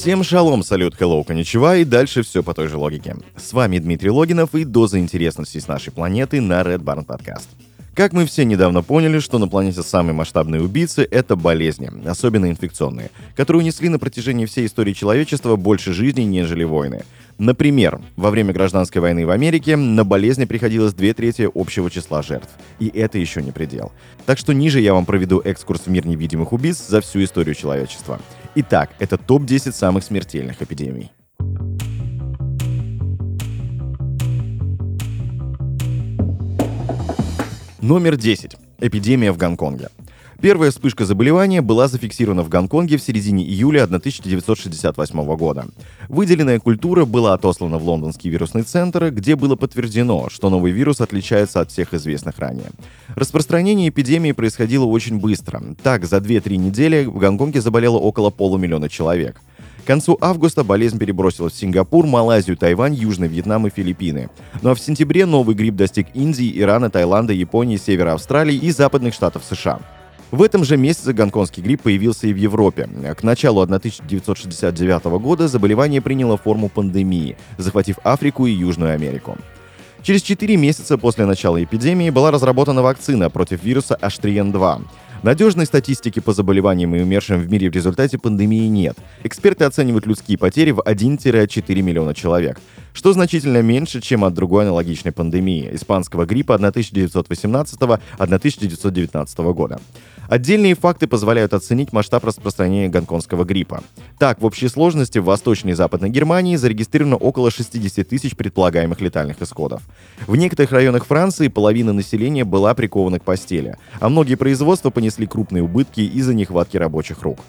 Всем шалом, салют, hello, коничева и дальше все по той же логике. С вами Дмитрий Логинов и доза интересности с нашей планеты на Red Barn Podcast. Как мы все недавно поняли, что на планете самые масштабные убийцы — это болезни, особенно инфекционные, которые унесли на протяжении всей истории человечества больше жизней, нежели войны. Например, во время гражданской войны в Америке на болезни приходилось две трети общего числа жертв. И это еще не предел. Так что ниже я вам проведу экскурс в мир невидимых убийств за всю историю человечества. Итак, это топ-10 самых смертельных эпидемий. Номер 10. Эпидемия в Гонконге. Первая вспышка заболевания была зафиксирована в Гонконге в середине июля 1968 года. Выделенная культура была отослана в лондонский вирусный центр, где было подтверждено, что новый вирус отличается от всех известных ранее. Распространение эпидемии происходило очень быстро. Так, за 2-3 недели в Гонконге заболело около полумиллиона человек. К концу августа болезнь перебросилась в Сингапур, Малайзию, Тайвань, Южный Вьетнам и Филиппины. Ну а в сентябре новый грипп достиг Индии, Ирана, Таиланда, Японии, Севера Австралии и западных штатов США. В этом же месяце гонконгский грипп появился и в Европе. К началу 1969 года заболевание приняло форму пандемии, захватив Африку и Южную Америку. Через 4 месяца после начала эпидемии была разработана вакцина против вируса H3N2. Надежной статистики по заболеваниям и умершим в мире в результате пандемии нет. Эксперты оценивают людские потери в 1-4 миллиона человек, что значительно меньше, чем от другой аналогичной пандемии – испанского гриппа 1918-1919 года. Отдельные факты позволяют оценить масштаб распространения гонконгского гриппа. Так, в общей сложности в Восточной и Западной Германии зарегистрировано около 60 тысяч предполагаемых летальных исходов. В некоторых районах Франции половина населения была прикована к постели, а многие производства понесли крупные убытки из-за нехватки рабочих рук.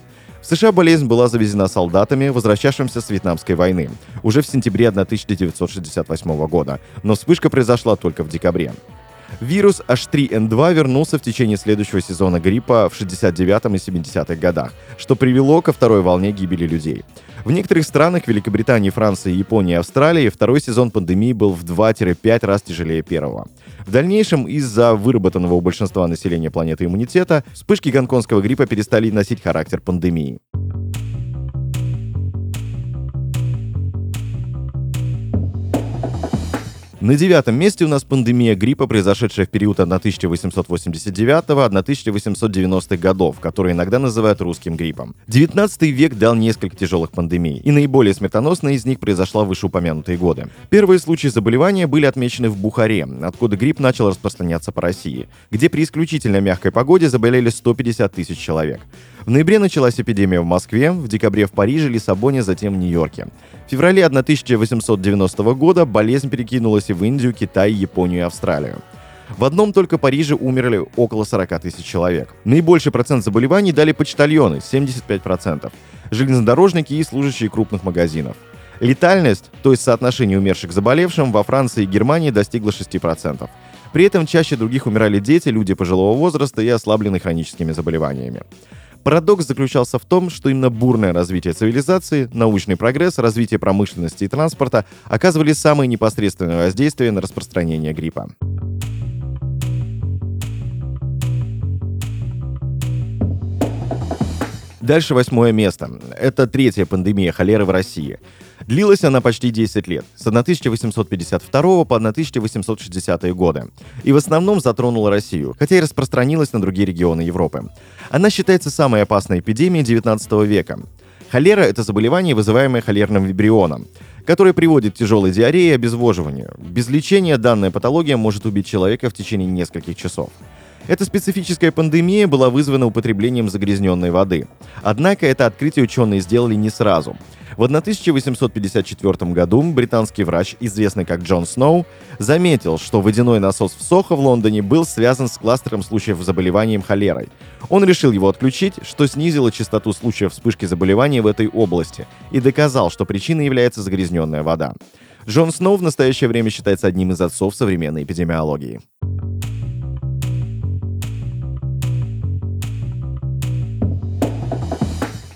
В США болезнь была завезена солдатами, возвращавшимся с Вьетнамской войны, уже в сентябре 1968 года, но вспышка произошла только в декабре. Вирус H3N2 вернулся в течение следующего сезона гриппа в 69 и 70-х годах, что привело ко второй волне гибели людей. В некоторых странах Великобритании, Франции, Японии и Австралии второй сезон пандемии был в 2-5 раз тяжелее первого. В дальнейшем, из-за выработанного у большинства населения планеты иммунитета, вспышки гонконгского гриппа перестали носить характер пандемии. На девятом месте у нас пандемия гриппа, произошедшая в период 1889-1890 годов, который иногда называют русским гриппом. 19 век дал несколько тяжелых пандемий, и наиболее смертоносная из них произошла в вышеупомянутые годы. Первые случаи заболевания были отмечены в Бухаре, откуда грипп начал распространяться по России, где при исключительно мягкой погоде заболели 150 тысяч человек. В ноябре началась эпидемия в Москве, в декабре в Париже, Лиссабоне, затем в Нью-Йорке. В феврале 1890 года болезнь перекинулась и в Индию, Китай, Японию и Австралию. В одном только Париже умерли около 40 тысяч человек. Наибольший процент заболеваний дали почтальоны – 75%, железнодорожники и служащие крупных магазинов. Летальность, то есть соотношение умерших к заболевшим, во Франции и Германии достигла 6%. При этом чаще других умирали дети, люди пожилого возраста и ослабленные хроническими заболеваниями. Парадокс заключался в том, что именно бурное развитие цивилизации, научный прогресс, развитие промышленности и транспорта оказывали самое непосредственное воздействие на распространение гриппа. Дальше восьмое место. Это третья пандемия холеры в России. Длилась она почти 10 лет, с 1852 по 1860 годы, и в основном затронула Россию, хотя и распространилась на другие регионы Европы. Она считается самой опасной эпидемией 19 века. Холера – это заболевание, вызываемое холерным вибрионом, которое приводит к тяжелой диарее и обезвоживанию. Без лечения данная патология может убить человека в течение нескольких часов. Эта специфическая пандемия была вызвана употреблением загрязненной воды. Однако это открытие ученые сделали не сразу – в 1854 году британский врач, известный как Джон Сноу, заметил, что водяной насос в Сохо в Лондоне был связан с кластером случаев заболеванием холерой. Он решил его отключить, что снизило частоту случаев вспышки заболевания в этой области, и доказал, что причиной является загрязненная вода. Джон Сноу в настоящее время считается одним из отцов современной эпидемиологии.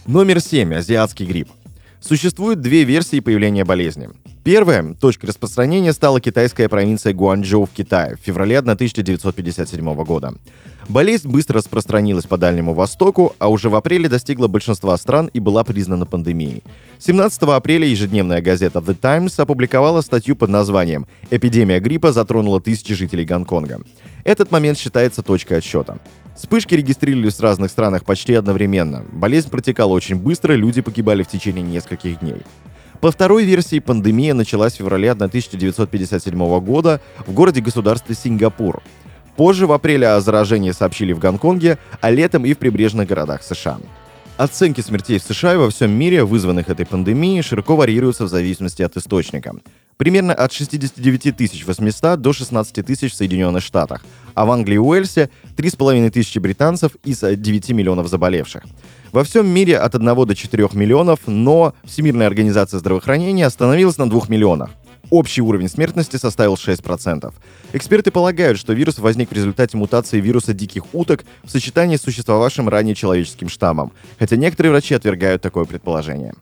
Номер 7. Азиатский грипп. Существует две версии появления болезни. Первая точка распространения стала китайская провинция Гуанчжоу в Китае в феврале 1957 года. Болезнь быстро распространилась по Дальнему Востоку, а уже в апреле достигла большинства стран и была признана пандемией. 17 апреля ежедневная газета The Times опубликовала статью под названием «Эпидемия гриппа затронула тысячи жителей Гонконга». Этот момент считается точкой отсчета. Вспышки регистрировались в разных странах почти одновременно. Болезнь протекала очень быстро, люди погибали в течение нескольких дней. По второй версии, пандемия началась в феврале 1957 года в городе-государстве Сингапур. Позже, в апреле, о заражении сообщили в Гонконге, а летом и в прибрежных городах США. Оценки смертей в США и во всем мире, вызванных этой пандемией, широко варьируются в зависимости от источника. Примерно от 69 800 до 16 тысяч в Соединенных Штатах, а в Англии и Уэльсе 3,5 тысячи британцев из 9 миллионов заболевших. Во всем мире от 1 до 4 миллионов, но Всемирная организация здравоохранения остановилась на 2 миллионах. Общий уровень смертности составил 6%. Эксперты полагают, что вирус возник в результате мутации вируса диких уток в сочетании с существовавшим ранее человеческим штаммом, хотя некоторые врачи отвергают такое предположение.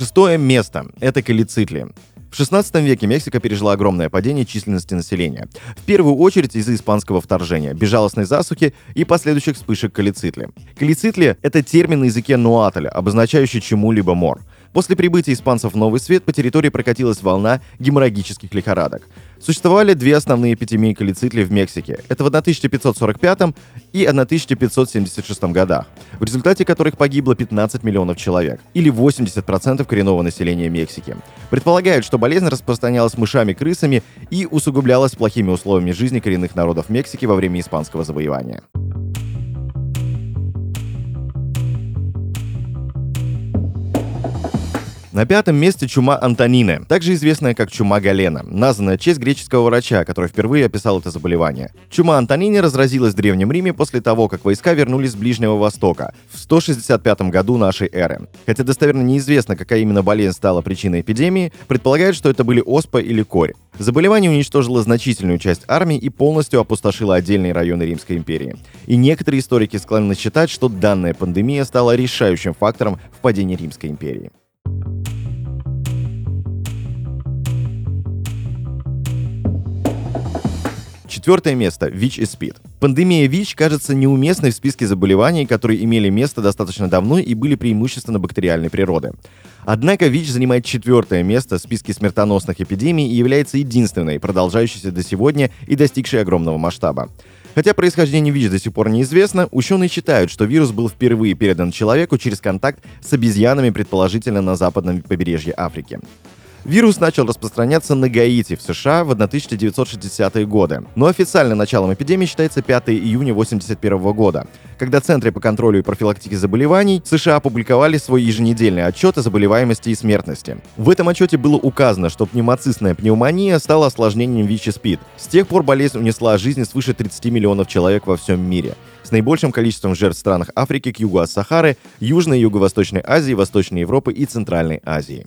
Шестое место – это калицитли. В 16 веке Мексика пережила огромное падение численности населения. В первую очередь из-за испанского вторжения, безжалостной засухи и последующих вспышек калицитли. Калицитли — это термин на языке нуатль, обозначающий чему-либо мор. После прибытия испанцев в Новый Свет по территории прокатилась волна геморрагических лихорадок. Существовали две основные эпидемии калицитли в Мексике. Это в 1545 и 1576 годах, в результате которых погибло 15 миллионов человек, или 80% коренного населения Мексики. Предполагают, что болезнь распространялась мышами-крысами и усугублялась плохими условиями жизни коренных народов Мексики во время испанского завоевания. На пятом месте чума Антонины, также известная как чума Галена, названная в честь греческого врача, который впервые описал это заболевание. Чума Антонини разразилась в Древнем Риме после того, как войска вернулись с Ближнего Востока в 165 году нашей эры. Хотя достоверно неизвестно, какая именно болезнь стала причиной эпидемии, предполагают, что это были оспа или корь. Заболевание уничтожило значительную часть армии и полностью опустошило отдельные районы Римской империи. И некоторые историки склонны считать, что данная пандемия стала решающим фактором в падении Римской империи. Четвертое место. ВИЧ и СПИД. Пандемия ВИЧ кажется неуместной в списке заболеваний, которые имели место достаточно давно и были преимущественно бактериальной природы. Однако ВИЧ занимает четвертое место в списке смертоносных эпидемий и является единственной, продолжающейся до сегодня и достигшей огромного масштаба. Хотя происхождение ВИЧ до сих пор неизвестно, ученые считают, что вирус был впервые передан человеку через контакт с обезьянами, предположительно на западном побережье Африки. Вирус начал распространяться на Гаити в США в 1960-е годы, но официально началом эпидемии считается 5 июня 1981 года, когда Центры по контролю и профилактике заболеваний США опубликовали свой еженедельный отчет о заболеваемости и смертности. В этом отчете было указано, что пневмоцистная пневмония стала осложнением ВИЧ-СПИД. С тех пор болезнь унесла жизни свыше 30 миллионов человек во всем мире с наибольшим количеством жертв в странах Африки к югу от Сахары, Южной и Юго-Восточной Азии, Восточной Европы и Центральной Азии.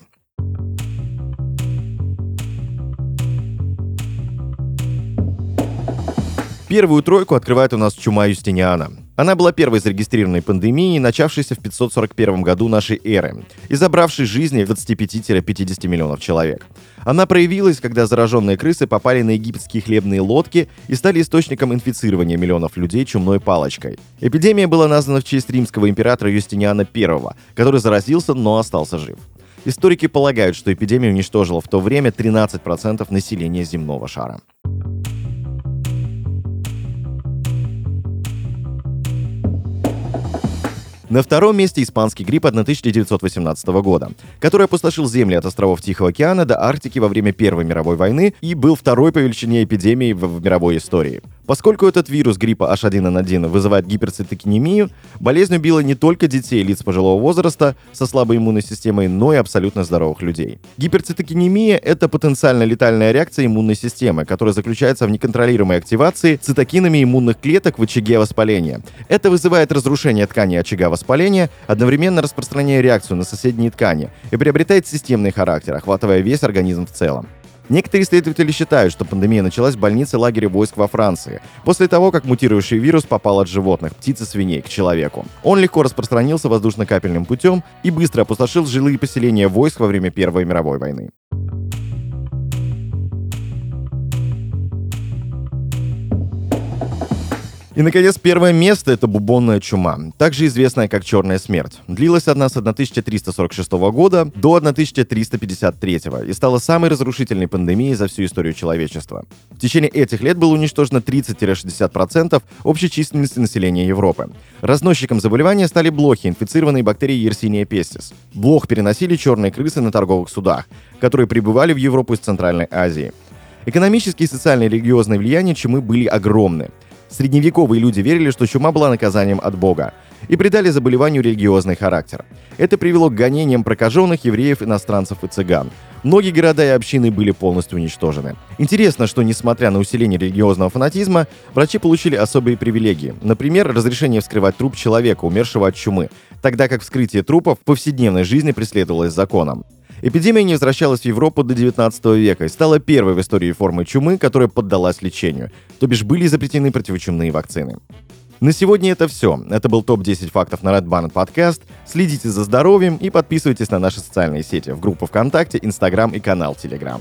Первую тройку открывает у нас чума Юстиниана. Она была первой зарегистрированной пандемией, начавшейся в 541 году нашей эры и забравшей жизни 25-50 миллионов человек. Она проявилась, когда зараженные крысы попали на египетские хлебные лодки и стали источником инфицирования миллионов людей чумной палочкой. Эпидемия была названа в честь римского императора Юстиниана I, который заразился, но остался жив. Историки полагают, что эпидемия уничтожила в то время 13% населения земного шара. На втором месте испанский грипп 1918 года, который опустошил земли от островов Тихого океана до Арктики во время Первой мировой войны и был второй по величине эпидемией в, в мировой истории. Поскольку этот вирус гриппа H1N1 вызывает гиперцитокинемию, болезнь убила не только детей и лиц пожилого возраста со слабой иммунной системой, но и абсолютно здоровых людей. Гиперцитокинемия — это потенциально летальная реакция иммунной системы, которая заключается в неконтролируемой активации цитокинами иммунных клеток в очаге воспаления. Это вызывает разрушение ткани очага воспаления, одновременно распространяя реакцию на соседние ткани и приобретает системный характер, охватывая весь организм в целом. Некоторые исследователи считают, что пандемия началась в больнице лагеря войск во Франции, после того, как мутирующий вирус попал от животных, птиц и свиней, к человеку. Он легко распространился воздушно-капельным путем и быстро опустошил жилые поселения войск во время Первой мировой войны. И, наконец, первое место — это бубонная чума, также известная как черная смерть. Длилась она с 1346 года до 1353 и стала самой разрушительной пандемией за всю историю человечества. В течение этих лет было уничтожено 30-60% общей численности населения Европы. Разносчиком заболевания стали блохи, инфицированные бактерией Yersinia pestis. Блох переносили черные крысы на торговых судах, которые прибывали в Европу из Центральной Азии. Экономические, социальные и религиозные влияния чумы были огромны. Средневековые люди верили, что чума была наказанием от Бога, и придали заболеванию религиозный характер. Это привело к гонениям прокаженных евреев, иностранцев и цыган. Многие города и общины были полностью уничтожены. Интересно, что несмотря на усиление религиозного фанатизма, врачи получили особые привилегии. Например, разрешение вскрывать труп человека, умершего от чумы, тогда как вскрытие трупов в повседневной жизни преследовалось законом. Эпидемия не возвращалась в Европу до 19 века и стала первой в истории формой чумы, которая поддалась лечению, то бишь были изобретены противочумные вакцины. На сегодня это все. Это был топ-10 фактов на Red Barn подкаст. Следите за здоровьем и подписывайтесь на наши социальные сети в группу ВКонтакте, Инстаграм и канал Телеграм.